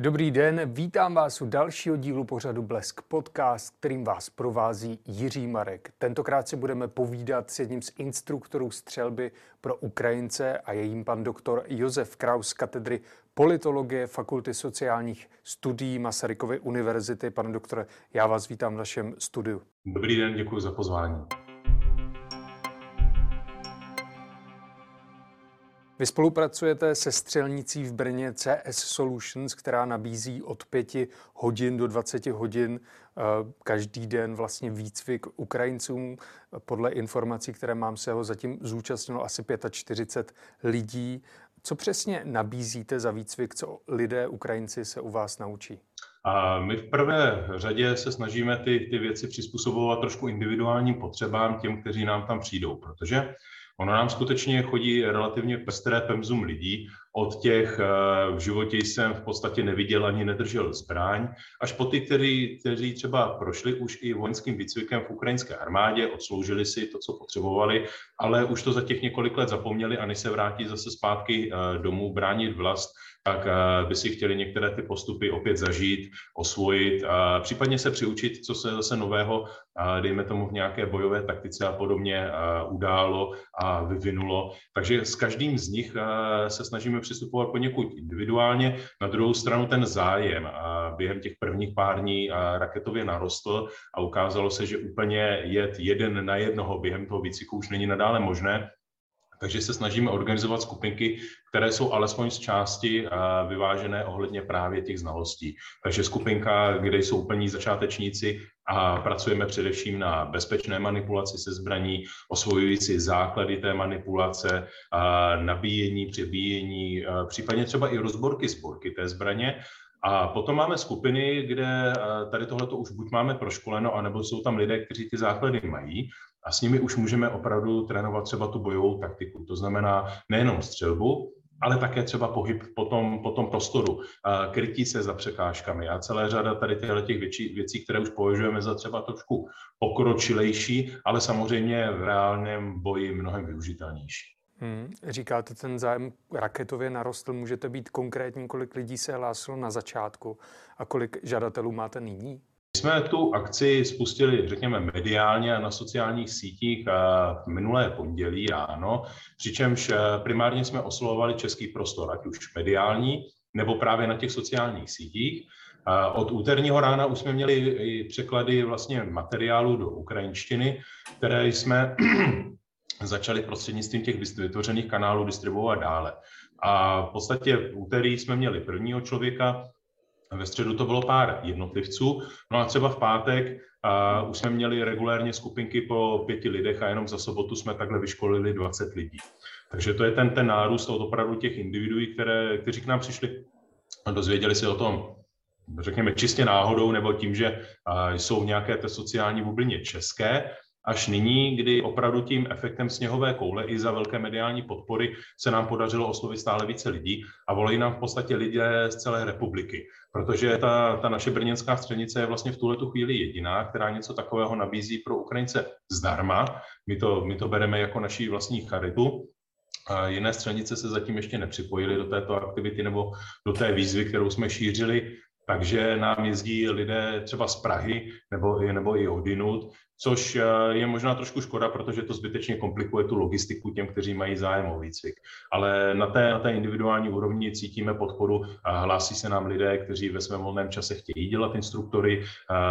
Dobrý den, vítám vás u dalšího dílu pořadu Blesk Podcast, kterým vás provází Jiří Marek. Tentokrát si budeme povídat s jedním z instruktorů střelby pro Ukrajince a je jím pan doktor Josef Kraus z katedry politologie Fakulty sociálních studií Masarykovy univerzity. Pane doktore, já vás vítám v našem studiu. Dobrý den, děkuji za pozvání. Vy spolupracujete se střelnicí v Brně CS Solutions, která nabízí od 5 hodin do 20 hodin eh, každý den vlastně výcvik Ukrajincům. Podle informací, které mám, se ho zatím zúčastnilo asi 45 lidí. Co přesně nabízíte za výcvik, co lidé Ukrajinci se u vás naučí? A my v prvé řadě se snažíme ty, ty věci přizpůsobovat trošku individuálním potřebám těm, kteří nám tam přijdou, protože Ono nám skutečně chodí relativně pestré pemzum lidí, od těch eh, v životě jsem v podstatě neviděl ani nedržel zbraň, až po ty, kteří, kteří třeba prošli už i vojenským výcvikem v ukrajinské armádě, odsloužili si to, co potřebovali, ale už to za těch několik let zapomněli a než se vrátí zase zpátky eh, domů bránit vlast, tak eh, by si chtěli některé ty postupy opět zažít, osvojit, a případně se přiučit, co se zase nového, dejme tomu v nějaké bojové taktice a podobně událo a vyvinulo. Takže s každým z nich se snažíme přistupovat poněkud individuálně. Na druhou stranu ten zájem během těch prvních pár dní raketově narostl a ukázalo se, že úplně jet jeden na jednoho během toho výcviku už není nadále možné, takže se snažíme organizovat skupinky, které jsou alespoň z části vyvážené ohledně právě těch znalostí. Takže skupinka, kde jsou úplní začátečníci a pracujeme především na bezpečné manipulaci se zbraní, osvojující základy té manipulace, nabíjení, přebíjení, případně třeba i rozborky sborky té zbraně, a potom máme skupiny, kde tady tohleto už buď máme proškoleno, anebo jsou tam lidé, kteří ty základy mají a s nimi už můžeme opravdu trénovat třeba tu bojovou taktiku. To znamená nejenom střelbu, ale také třeba pohyb po tom, po tom prostoru, krytí se za překážkami a celé řada tady těch věcí, věcí, které už považujeme za třeba trošku pokročilejší, ale samozřejmě v reálném boji mnohem využitelnější. Hmm, říkáte, ten zájem raketově narostl. Můžete být konkrétní, kolik lidí se hlásilo na začátku a kolik žadatelů máte nyní? Jsme tu akci spustili, řekněme, mediálně na sociálních sítích v minulé pondělí ráno, přičemž eh, primárně jsme oslovovali český prostor, ať už mediální, nebo právě na těch sociálních sítích. Od úterního rána už jsme měli i překlady vlastně materiálu do ukrajinštiny, které jsme začali prostřednictvím těch vytvořených kanálů distribuovat dále. A v podstatě v úterý jsme měli prvního člověka, ve středu to bylo pár jednotlivců, no a třeba v pátek a už jsme měli regulérně skupinky po pěti lidech a jenom za sobotu jsme takhle vyškolili 20 lidí. Takže to je ten, ten nárůst od opravdu těch individuí, které, kteří k nám přišli a dozvěděli se o tom, řekněme, čistě náhodou nebo tím, že jsou v nějaké té sociální bublině české, až nyní, kdy opravdu tím efektem sněhové koule i za velké mediální podpory se nám podařilo oslovit stále více lidí a volají nám v podstatě lidé z celé republiky, protože ta, ta naše brněnská střednice je vlastně v tuhle chvíli jediná, která něco takového nabízí pro Ukrajince zdarma. My to, my to bereme jako naší vlastní charitu, a jiné střelnice se zatím ještě nepřipojily do této aktivity nebo do té výzvy, kterou jsme šířili, takže nám jezdí lidé třeba z Prahy nebo, nebo i odinut, což eh, je možná trošku škoda, protože to zbytečně komplikuje tu logistiku těm, kteří mají zájem o výcvik. Ale na té, na té individuální úrovni cítíme podporu hlásí se nám lidé, kteří ve svém volném čase chtějí dělat instruktory,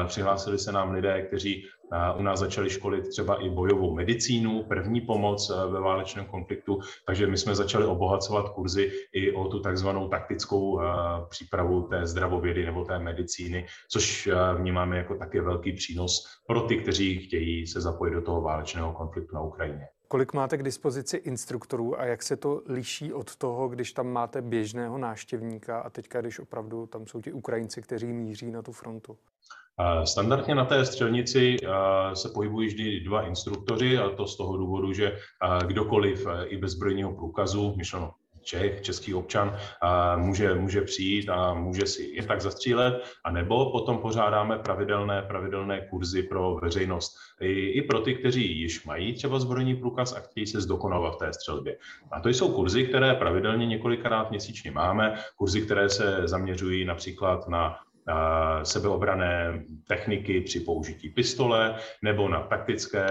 přihlásili se nám lidé, kteří u nás začali školit třeba i bojovou medicínu, první pomoc eh, ve válečném konfliktu, takže my jsme začali obohacovat kurzy i o tu takzvanou taktickou eh, přípravu té zdravovědy nebo té medicíny, což vnímáme jako také velký přínos pro ty, kteří chtějí se zapojit do toho válečného konfliktu na Ukrajině. Kolik máte k dispozici instruktorů a jak se to liší od toho, když tam máte běžného náštěvníka a teďka, když opravdu tam jsou ti Ukrajinci, kteří míří na tu frontu? Standardně na té střelnici se pohybují vždy dva instruktoři a to z toho důvodu, že kdokoliv i bez zbrojního průkazu, myšleno Čech, český občan může, může přijít a může si je tak zastřílet, a nebo potom pořádáme pravidelné, pravidelné kurzy pro veřejnost. I, I pro ty, kteří již mají třeba zbrojní průkaz a chtějí se zdokonalovat v té střelbě. A to jsou kurzy, které pravidelně několikrát měsíčně máme, kurzy, které se zaměřují například na sebeobrané techniky při použití pistole nebo na taktické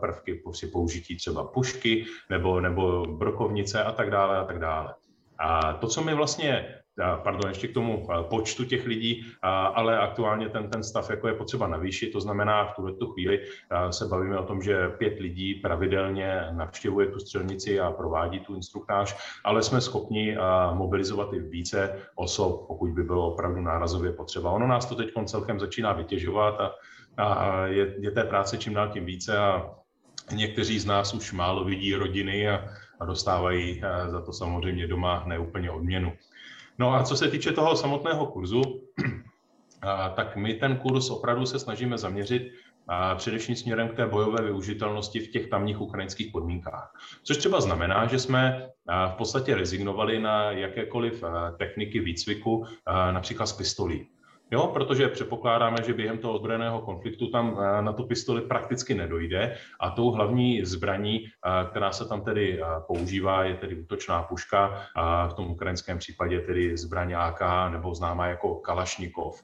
prvky při použití třeba pušky nebo, nebo brokovnice a tak dále a tak dále. A to, co my vlastně pardon, ještě k tomu počtu těch lidí, ale aktuálně ten, ten stav jako je potřeba navýšit, to znamená v tuto chvíli se bavíme o tom, že pět lidí pravidelně navštěvuje tu střelnici a provádí tu instruktáž, ale jsme schopni mobilizovat i více osob, pokud by bylo opravdu nárazově potřeba. Ono nás to teď celkem začíná vytěžovat a, a je, je té práce čím dál tím více a někteří z nás už málo vidí rodiny a, a dostávají za to samozřejmě doma neúplně odměnu. No a co se týče toho samotného kurzu, tak my ten kurz opravdu se snažíme zaměřit především směrem k té bojové využitelnosti v těch tamních ukrajinských podmínkách. Což třeba znamená, že jsme v podstatě rezignovali na jakékoliv techniky výcviku, například z pistolí. Jo, protože předpokládáme, že během toho ozbrojeného konfliktu tam eh, na tu pistoli prakticky nedojde a tou hlavní zbraní, eh, která se tam tedy eh, používá, je tedy útočná puška, a v tom ukrajinském případě tedy zbraň AK nebo známá jako Kalašnikov.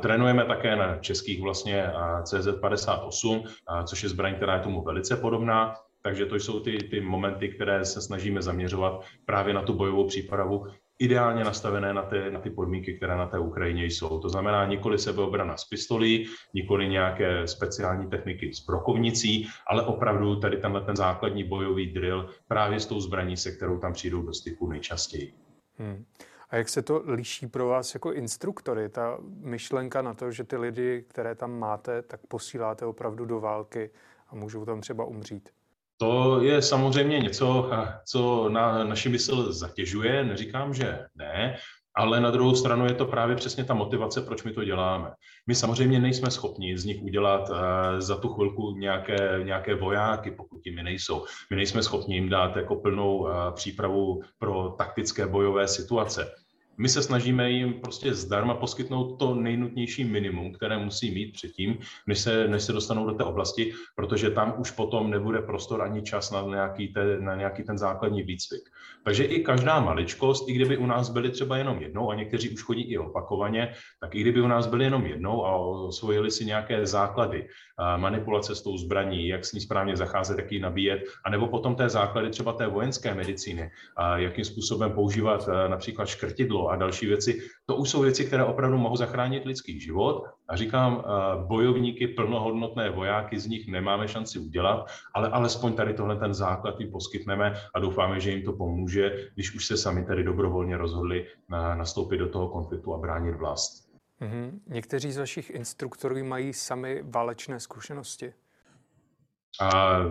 Trénujeme také na českých vlastně CZ58, což je zbraň, která je tomu velice podobná. Takže to jsou ty, ty momenty, které se snažíme zaměřovat právě na tu bojovou přípravu, ideálně nastavené na ty, na ty podmínky, které na té Ukrajině jsou. To znamená nikoli sebeobrana z pistolí, nikoli nějaké speciální techniky s brokovnicí, ale opravdu tady tenhle ten základní bojový drill právě s tou zbraní, se kterou tam přijdou do styku nejčastěji. Hmm. A jak se to liší pro vás jako instruktory, ta myšlenka na to, že ty lidi, které tam máte, tak posíláte opravdu do války a můžou tam třeba umřít? To je samozřejmě něco, co na naši mysl zatěžuje, neříkám, že ne, ale na druhou stranu je to právě přesně ta motivace, proč my to děláme. My samozřejmě nejsme schopni z nich udělat za tu chvilku nějaké, nějaké vojáky, pokud jimi nejsou. My nejsme schopni jim dát jako plnou přípravu pro taktické bojové situace. My se snažíme jim prostě zdarma poskytnout to nejnutnější minimum, které musí mít předtím, než se, než se dostanou do té oblasti, protože tam už potom nebude prostor ani čas na nějaký, te, na nějaký ten základní výcvik. Takže i každá maličkost, i kdyby u nás byly třeba jenom jednou, a někteří už chodí i opakovaně, tak i kdyby u nás byly jenom jednou a osvojili si nějaké základy, manipulace s tou zbraní, jak s ní správně zacházet, jak ji nabíjet, anebo potom té základy třeba té vojenské medicíny, jakým způsobem používat například škrtidlo a další věci. To už jsou věci, které opravdu mohou zachránit lidský život. A říkám, eh, bojovníky, plnohodnotné vojáky z nich nemáme šanci udělat, ale alespoň tady tohle ten základ jim poskytneme a doufáme, že jim to pomůže, když už se sami tady dobrovolně rozhodli nastoupit do toho konfliktu a bránit vlast. Mm-hmm. Někteří z vašich instruktorů mají sami válečné zkušenosti.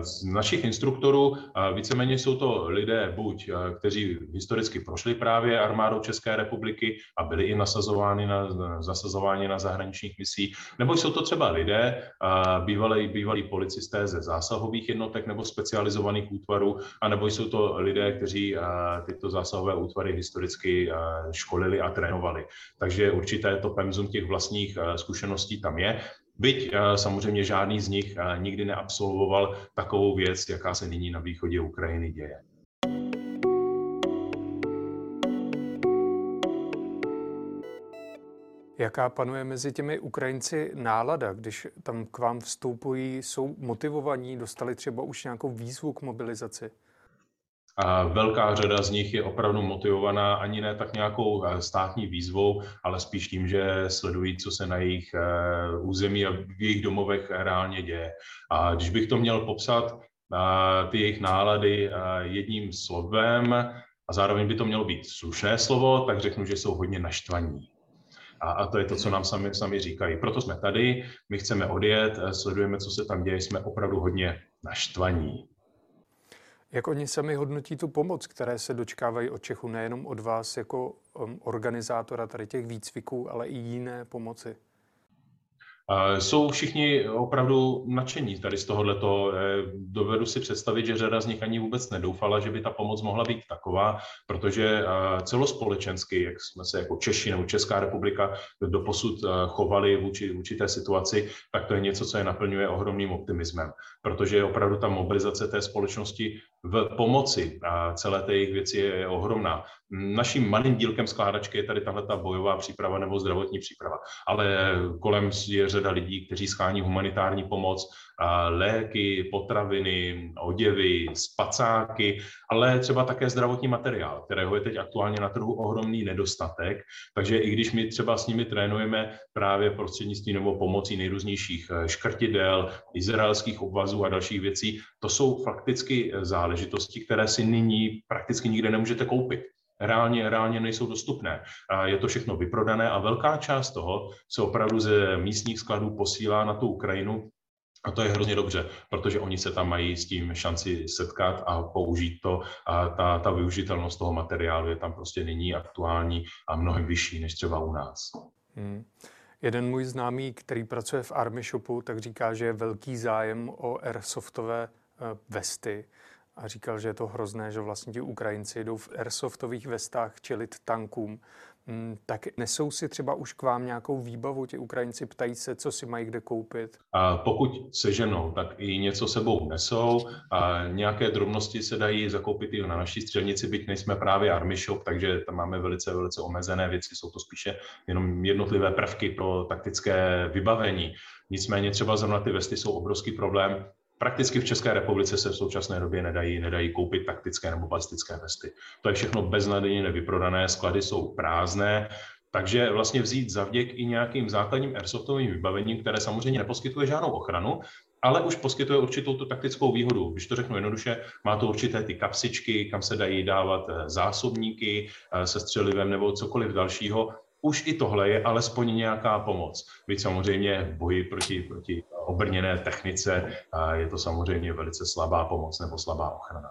Z našich instruktorů víceméně jsou to lidé buď, kteří historicky prošli právě armádou České republiky a byli i nasazováni na, zasazováni na zahraničních misích, nebo jsou to třeba lidé, bývalí, bývalí policisté ze zásahových jednotek nebo specializovaných útvarů, anebo jsou to lidé, kteří tyto zásahové útvary historicky školili a trénovali. Takže určité to pemzum těch vlastních zkušeností tam je. Byť eh, samozřejmě žádný z nich eh, nikdy neabsolvoval takovou věc, jaká se nyní na východě Ukrajiny děje. Jaká panuje mezi těmi Ukrajinci nálada, když tam k vám vstupují, jsou motivovaní, dostali třeba už nějakou výzvu k mobilizaci? A velká řada z nich je opravdu motivovaná ani ne tak nějakou eh, státní výzvou, ale spíš tím, že sledují, co se na jejich eh, území a v jejich domovech reálně děje. A když bych to měl popsat, eh, ty jejich nálady jedním slovem, a zároveň by to mělo být slušné slovo, tak řeknu, že jsou hodně naštvaní. A, a to je to, co nám sami, sami říkají. Proto jsme tady, my chceme odjet, sledujeme, co se tam děje, jsme opravdu hodně naštvaní. Jak oni sami hodnotí tu pomoc, které se dočkávají od Čechu, nejenom od vás jako um, organizátora tady těch výcviků, ale i jiné pomoci? Jsou všichni opravdu nadšení tady z tohohleto. Dovedu si představit, že řada z nich ani vůbec nedoufala, že by ta pomoc mohla být taková, protože celospolečensky, jak jsme se jako Češi nebo Česká republika do posud chovali vůči, vůči té situaci, tak to je něco, co je naplňuje ohromným optimismem, protože opravdu ta mobilizace té společnosti v pomoci a celé té jejich věci je ohromná. Naším malým dílkem skládačky je tady tahle ta bojová příprava nebo zdravotní příprava, ale kolem je řada lidí, kteří schání humanitární pomoc, léky, potraviny, oděvy, spacáky, ale třeba také zdravotní materiál, kterého je teď aktuálně na trhu ohromný nedostatek. Takže i když my třeba s nimi trénujeme právě prostřednictvím nebo pomocí nejrůznějších eh, škrtidel, izraelských obvazů a dalších věcí, to jsou fakticky záležitosti, které si nyní prakticky nikde nemůžete koupit reálně, reálně nejsou dostupné. A je to všechno vyprodané a velká část toho se opravdu ze místních skladů posílá na tu Ukrajinu a to je hrozně dobře, protože oni se tam mají s tím šanci setkat a použít to. A ta, ta využitelnost toho materiálu je tam prostě nyní aktuální a mnohem vyšší než třeba u nás. Hmm. Jeden můj známý, který pracuje v Army Shopu, tak říká, že je velký zájem o airsoftové eh, vesty a říkal, že je to hrozné, že vlastně ti Ukrajinci jdou v airsoftových vestách čelit tankům. Hmm, tak nesou si třeba už k vám nějakou výbavu, ti Ukrajinci ptají se, co si mají kde koupit? A pokud seženou, tak i něco sebou nesou. A nějaké drobnosti se dají zakoupit i na naší střelnici, byť nejsme právě Army Shop, takže tam máme velice, velice omezené věci, jsou to spíše jenom jednotlivé prvky pro taktické vybavení. Nicméně třeba zrovna ty vesty jsou obrovský problém, Prakticky v České republice se v současné době nedají, nedají koupit taktické nebo balistické vesty. To je všechno beznadějně nevyprodané, sklady jsou prázdné, takže vlastně vzít za vděk i nějakým základním airsoftovým vybavením, které samozřejmě neposkytuje žádnou ochranu, ale už poskytuje určitou tu taktickou výhodu. Když to řeknu jednoduše, má to určité ty kapsičky, kam se dají dávat eh, zásobníky eh, se střelivem nebo cokoliv dalšího, už i tohle je alespoň nějaká pomoc. Byť samozřejmě v boji proti, proti obrněné technice je to samozřejmě velice slabá pomoc nebo slabá ochrana.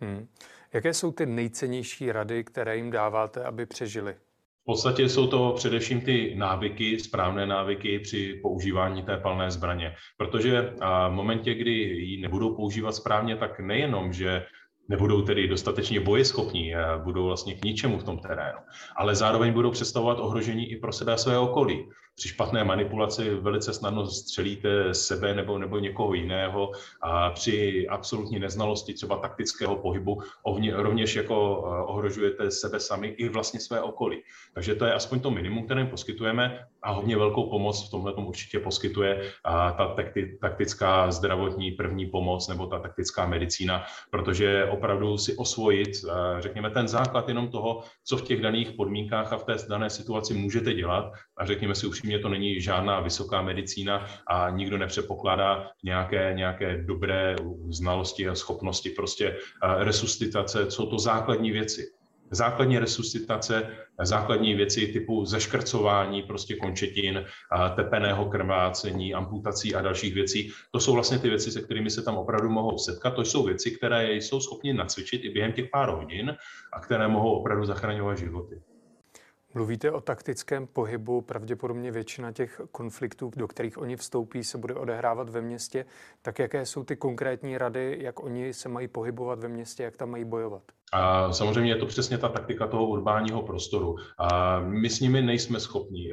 Hmm. Jaké jsou ty nejcennější rady, které jim dáváte, aby přežili? V podstatě jsou to především ty návyky, správné návyky při používání té palné zbraně. Protože v momentě, kdy ji nebudou používat správně, tak nejenom, že nebudou tedy dostatečně bojeschopní, budou vlastně k ničemu v tom terénu, ale zároveň budou představovat ohrožení i pro sebe a své okolí při špatné manipulaci velice snadno střelíte sebe nebo, nebo někoho jiného a při absolutní neznalosti třeba taktického pohybu ovně, rovněž jako eh, ohrožujete sebe sami i vlastně své okolí. Takže to je aspoň to minimum, které poskytujeme a hodně velkou pomoc v tomhle určitě poskytuje a ta taktická zdravotní první pomoc nebo ta taktická medicína, protože opravdu si osvojit, eh, řekněme, ten základ jenom toho, co v těch daných podmínkách a v té dané situaci můžete dělat a řekněme si samozřejmě to není žádná vysoká medicína a nikdo nepředpokládá nějaké, nějaké dobré znalosti a schopnosti prostě eh, resuscitace, jsou to základní věci. Základní resuscitace, základní věci typu zeškrcování prostě končetin, eh, tepeného krvácení, amputací a dalších věcí. To jsou vlastně ty věci, se kterými se tam opravdu mohou setkat. To jsou věci, které jsou schopni nacvičit i během těch pár hodin a které mohou opravdu zachraňovat životy. Mluvíte o taktickém pohybu, pravděpodobně většina těch konfliktů, do kterých oni vstoupí, se bude odehrávat ve městě. Tak jaké jsou ty konkrétní rady, jak oni se mají pohybovat ve městě, jak tam mají bojovat? A samozřejmě je to přesně ta taktika toho urbánního prostoru. A my s nimi nejsme schopni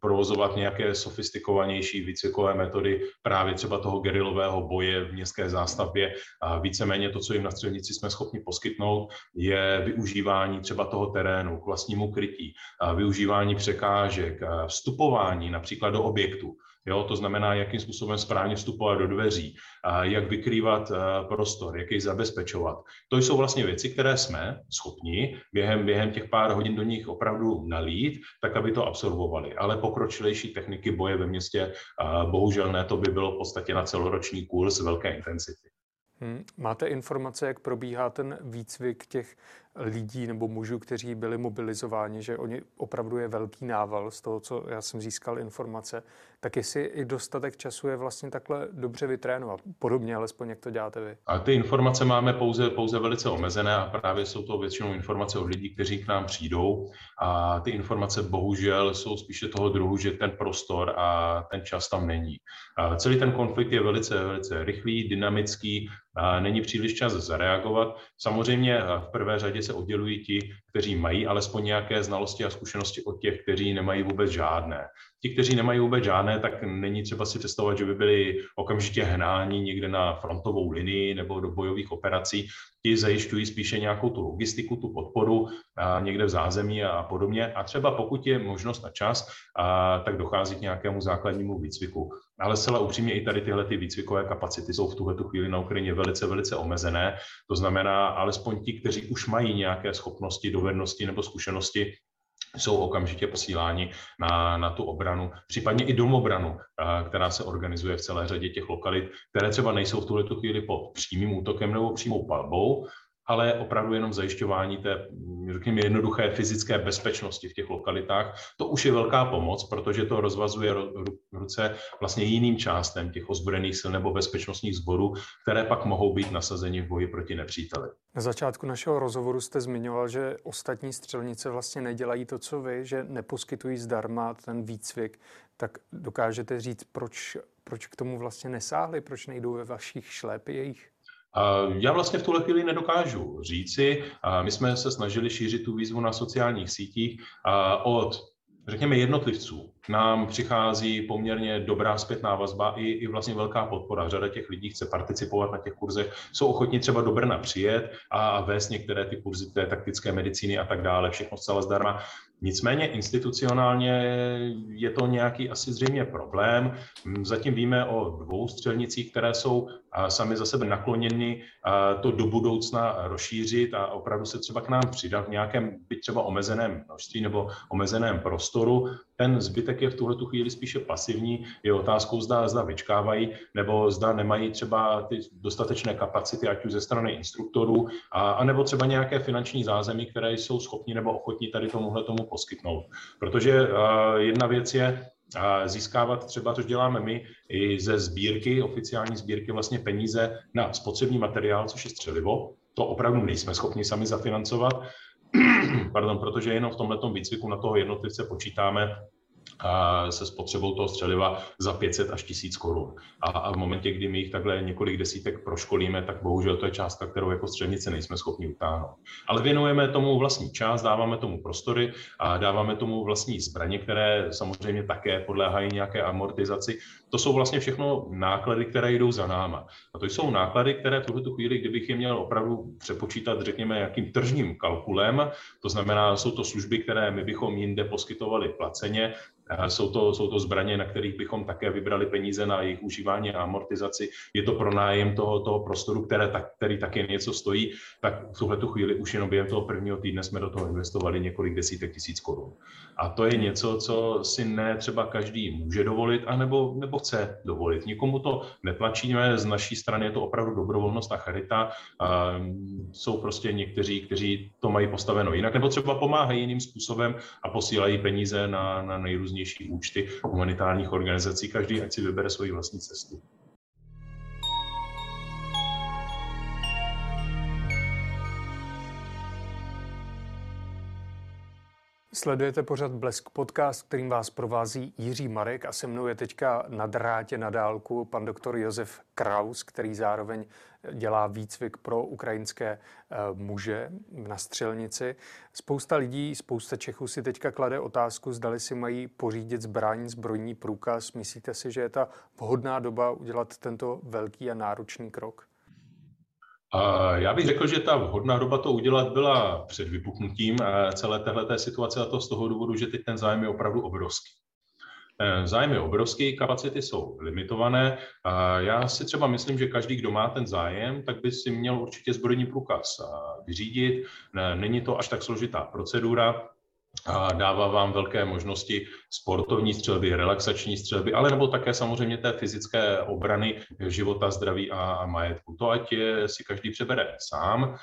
provozovat nějaké sofistikovanější výcvikové metody právě třeba toho gerilového boje v městské zástavbě. A víceméně to, co jim na střelnici jsme schopni poskytnout, je využívání třeba toho terénu k vlastnímu krytí, využívání překážek, vstupování například do objektu. Jo, to znamená, jakým způsobem správně vstupovat do dveří, jak vykrývat eh, prostor, jak jej zabezpečovat. To jsou vlastně věci, které jsme schopni během, během těch pár hodin do nich opravdu nalít, tak aby to absorbovali. Ale pokročilejší techniky boje ve městě, bohužel ne, to by bylo v podstatě na celoroční kurz velké intenzity. Hmm. Máte informace, jak probíhá ten výcvik těch lidí nebo mužů, kteří byli mobilizováni, že oni opravdu je velký nával z toho, co já jsem získal informace, tak jestli i dostatek času je vlastně takhle dobře vytrénovat. Podobně alespoň, jak to děláte vy. A ty informace máme pouze, pouze velice omezené a právě jsou to většinou informace od lidí, kteří k nám přijdou a ty informace bohužel jsou spíše toho druhu, že ten prostor a ten čas tam není. A celý ten konflikt je velice, velice rychlý, dynamický, a není příliš čas zareagovat. Samozřejmě v prvé řadě se oddělují ti, kteří mají alespoň nějaké znalosti a zkušenosti od těch, kteří nemají vůbec žádné. Ti, kteří nemají vůbec žádné, tak není třeba si představovat, že by byli okamžitě hnáni někde na frontovou linii nebo do bojových operací. Ti zajišťují spíše nějakou tu logistiku, tu podporu a někde v zázemí a podobně. A třeba pokud je možnost a čas, a, tak dochází k nějakému základnímu výcviku. Ale zcela upřímně i tady tyhle ty výcvikové kapacity jsou v tuhle chvíli na Ukrajině velice, velice omezené. To znamená, alespoň ti, kteří už mají nějaké schopnosti, dovednosti nebo zkušenosti, jsou okamžitě posíláni na, na tu obranu, případně i domobranu, která se organizuje v celé řadě těch lokalit, které třeba nejsou v tuhle chvíli pod přímým útokem nebo přímou palbou, ale opravdu jenom zajišťování té, řekněme, jednoduché fyzické bezpečnosti v těch lokalitách. To už je velká pomoc, protože to rozvazuje ruce vlastně jiným částem těch ozbrojených sil nebo bezpečnostních sborů, které pak mohou být nasazeni v boji proti nepříteli. Na začátku našeho rozhovoru jste zmiňoval, že ostatní střelnice vlastně nedělají to, co vy, že neposkytují zdarma ten výcvik. Tak dokážete říct, proč, proč k tomu vlastně nesáhli, proč nejdou ve vašich šlépy jejich? Já vlastně v tuhle chvíli nedokážu říci. My jsme se snažili šířit tu výzvu na sociálních sítích od řekněme, jednotlivců nám přichází poměrně dobrá zpětná vazba i, i vlastně velká podpora. Řada těch lidí chce participovat na těch kurzech, jsou ochotní třeba do Brna přijet a vést některé ty kurzy té taktické medicíny a tak dále, všechno zcela zdarma. Nicméně institucionálně je to nějaký asi zřejmě problém. Zatím víme o dvou střelnicích, které jsou sami za sebe nakloněny to do budoucna rozšířit a opravdu se třeba k nám přidat v nějakém byť třeba omezeném množství nebo omezeném prostoru. Ten zbytek je v tuhle chvíli spíše pasivní. Je otázkou, zda, zda vyčkávají, nebo zda nemají třeba ty dostatečné kapacity, ať už ze strany instruktorů, a, a nebo třeba nějaké finanční zázemí, které jsou schopni nebo ochotní tady tomuhle tomu poskytnout. Protože uh, jedna věc je, získávat třeba, což děláme my, i ze sbírky, oficiální sbírky, vlastně peníze na spotřební materiál, což je střelivo. To opravdu nejsme schopni sami zafinancovat, pardon, protože jenom v tomto výcviku na toho jednotlivce počítáme se spotřebou toho střeliva za 500 až 1000 korun. A, a v momentě, kdy my jich takhle několik desítek proškolíme, tak bohužel to je částka, kterou jako střelnice nejsme schopni utáhnout. Ale věnujeme tomu vlastní čas, dáváme tomu prostory a dáváme tomu vlastní zbraně, které samozřejmě také podléhají nějaké amortizaci. To jsou vlastně všechno náklady, které jdou za náma. A to jsou náklady, které v tuhle chvíli, kdybych je měl opravdu přepočítat, řekněme, jakým tržním kalkulem, to znamená, jsou to služby, které my bychom jinde poskytovali placeně, jsou to, jsou to zbraně, na kterých bychom také vybrali peníze na jejich užívání a amortizaci. Je to pronájem toho, toho prostoru, které tak, který také něco stojí. Tak v tuhle chvíli už jenom během toho prvního týdne jsme do toho investovali několik desítek tisíc korun. A to je něco, co si ne třeba každý může dovolit, anebo, nebo chce dovolit. Nikomu to netlačíme, z naší strany je to opravdu dobrovolnost a charita. A jsou prostě někteří, kteří to mají postaveno jinak, nebo třeba pomáhají jiným způsobem a posílají peníze na, na nejrůznější účty humanitárních organizací. Každý ať si vybere svoji vlastní cestu. Sledujete pořad Blesk podcast, kterým vás provází Jiří Marek a se mnou je teďka na drátě na dálku pan doktor Josef Kraus, který zároveň dělá výcvik pro ukrajinské eh, muže na střelnici. Spousta lidí, spousta Čechů si teďka klade otázku, zdali si mají pořídit zbraň, zbrojní průkaz. Myslíte si, že je ta vhodná doba udělat tento velký a náročný krok? Já bych řekl, že ta vhodná doba to udělat byla před vypuknutím eh, celé téhle situace a to z toho důvodu, že teď ten zájem je opravdu obrovský. Eh, zájem je obrovský, kapacity jsou limitované. Já si třeba myslím, že každý, kdo má ten zájem, tak by si měl určitě zbrojní průkaz eh, vyřídit. Není to až tak složitá procedura a dává vám velké možnosti sportovní střelby, relaxační střelby, ale nebo také samozřejmě té fyzické obrany života, zdraví a, majetku. To ať je, si každý přebere sám.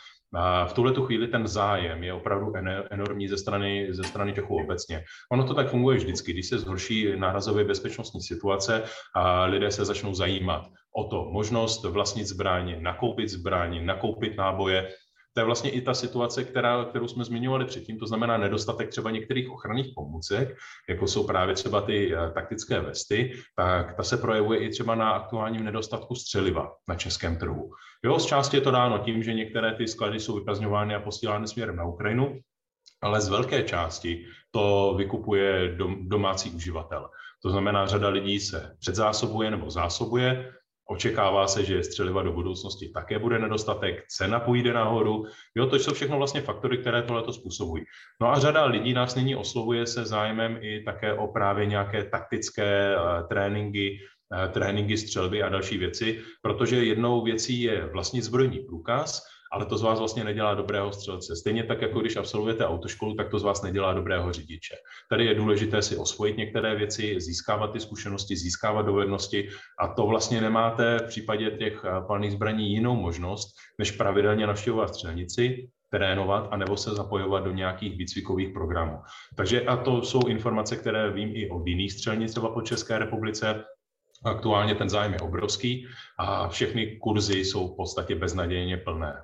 v tuhle chvíli ten zájem je opravdu enormní ze strany, ze strany Čechů obecně. Ono to tak funguje vždycky, když se zhorší nárazově bezpečnostní situace a lidé se začnou zajímat o to možnost vlastnit zbraně, nakoupit zbraně, nakoupit náboje, to je vlastně i ta situace, která, kterou jsme zmiňovali předtím, to znamená nedostatek třeba některých ochranných pomůcek, jako jsou právě třeba ty eh, taktické vesty, tak ta se projevuje i třeba na aktuálním nedostatku střeliva na českém trhu. Jo, z části je to dáno tím, že některé ty sklady jsou vyprazňovány a posílány směrem na Ukrajinu, ale z velké části to vykupuje domácí uživatel. To znamená, řada lidí se předzásobuje nebo zásobuje, Očekává se, že střeliva do budoucnosti také bude nedostatek, cena půjde nahoru. Jo, to jsou všechno vlastně faktory, které tohleto způsobují. No a řada lidí nás nyní oslovuje se zájmem i také o právě nějaké taktické uh, tréninky, uh, tréninky střelby a další věci, protože jednou věcí je vlastní zbrojní průkaz, ale to z vás vlastně nedělá dobrého střelce. Stejně tak, jako když absolvujete autoškolu, tak to z vás nedělá dobrého řidiče. Tady je důležité si osvojit některé věci, získávat ty zkušenosti, získávat dovednosti a to vlastně nemáte v případě těch eh, palných zbraní jinou možnost, než pravidelně navštěvovat střelnici, trénovat a nebo se zapojovat do nějakých výcvikových programů. Takže a to jsou informace, které vím i od jiných střelnic třeba po České republice, Aktuálně ten zájem je obrovský a všechny kurzy jsou v podstatě beznadějně plné.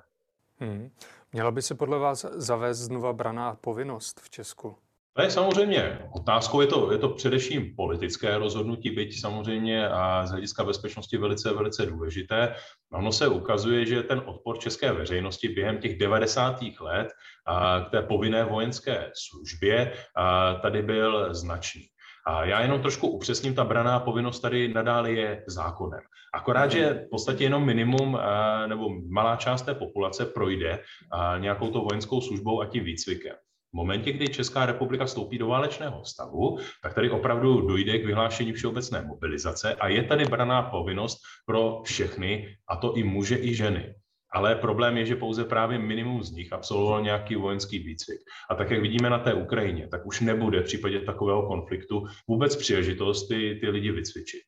Hmm. Měla by se podle vás zavést znova braná povinnost v Česku? Je samozřejmě otázkou, je to, je to především politické rozhodnutí, byť samozřejmě a z hlediska bezpečnosti velice, velice důležité. Ono se ukazuje, že ten odpor české veřejnosti během těch 90. let a k té povinné vojenské službě a tady byl značný. A já jenom trošku upřesním, ta braná povinnost tady nadále je zákonem. Akorát, že v podstatě jenom minimum eh, nebo malá část té populace projde eh, nějakou to vojenskou službou a tím výcvikem. V momentě, kdy Česká republika vstoupí do válečného stavu, tak tady opravdu dojde k vyhlášení všeobecné mobilizace a je tady braná povinnost pro všechny, a to i muže, i ženy. Ale problém je, že pouze právě minimum z nich absolvoval nějaký vojenský výcvik. A tak, jak vidíme na té Ukrajině, tak už nebude v případě takového konfliktu vůbec příležitost ty, ty lidi vycvičit.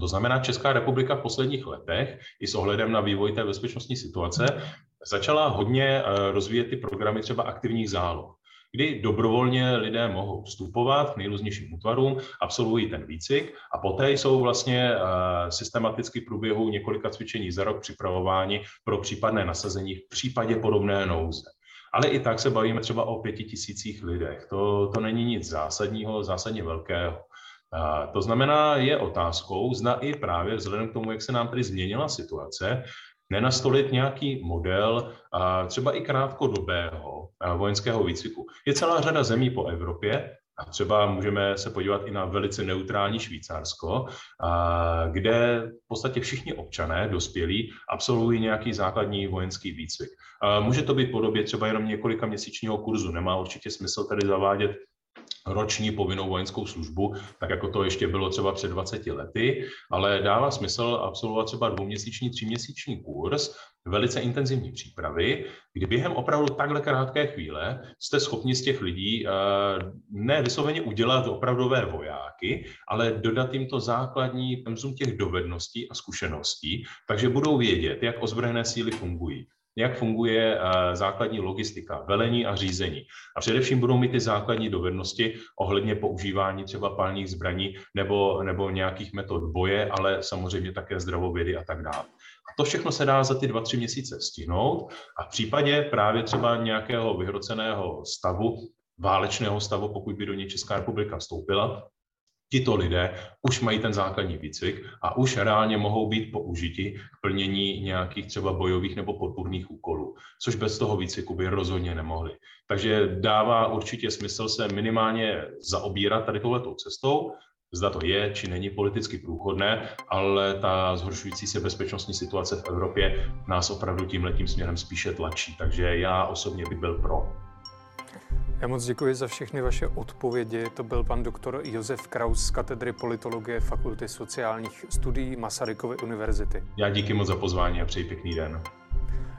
To znamená, Česká republika v posledních letech i s ohledem na vývoj té bezpečnostní situace začala hodně eh, rozvíjet ty programy třeba aktivních záloh kdy dobrovolně lidé mohou vstupovat k nejrůznějším útvarům, absolvují ten výcvik a poté jsou vlastně eh, systematicky v průběhu několika cvičení za rok připravováni pro případné nasazení v případě podobné nouze. Ale i tak se bavíme třeba o pěti tisících lidech. To, to není nic zásadního, zásadně velkého. A to znamená, je otázkou, zda i právě vzhledem k tomu, jak se nám tady změnila situace, nenastolit nějaký model třeba i krátkodobého vojenského výcviku. Je celá řada zemí po Evropě, a třeba můžeme se podívat i na velice neutrální Švýcarsko, kde v podstatě všichni občané dospělí absolvují nějaký základní vojenský výcvik. Může to být podobě třeba jenom několika měsíčního kurzu. Nemá určitě smysl tady zavádět roční povinnou vojenskou službu, tak jako to ještě bylo třeba před 20 lety, ale dává smysl absolvovat třeba dvouměsíční, tříměsíční kurz, velice intenzivní přípravy, kdy během opravdu takhle krátké chvíle jste schopni z těch lidí eh, ne vysloveně udělat opravdové vojáky, ale dodat jim to základní pemzum těch dovedností a zkušeností, takže budou vědět, jak ozbrojené síly fungují, jak funguje eh, základní logistika, velení a řízení. A především budou mít ty základní dovednosti ohledně používání třeba palných zbraní nebo, nebo nějakých metod boje, ale samozřejmě také zdravovědy a tak dále. A to všechno se dá za ty dva, tři měsíce stihnout a v případě právě třeba nějakého vyhroceného stavu, válečného stavu, pokud by do něj Česká republika vstoupila, tito lidé už mají ten základní výcvik a už reálně mohou být použiti k plnění nějakých třeba bojových nebo podpůrných úkolů, což bez toho výcviku by rozhodně nemohli. Takže dává určitě smysl se minimálně zaobírat tady touhletou cestou, zda to je či není politicky průchodné, ale ta zhoršující se bezpečnostní situace v Evropě nás opravdu tímhletím směrem spíše tlačí. Takže já osobně bych byl pro. Já moc děkuji za všechny vaše odpovědi. To byl pan doktor Josef Kraus z katedry politologie Fakulty sociálních studií Masarykovy univerzity. Já díky moc za pozvání a přeji pěkný den.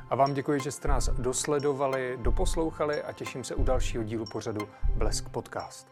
A vám děkuji, že jste nás dosledovali, doposlouchali a těším se u dalšího dílu pořadu Blesk Podcast.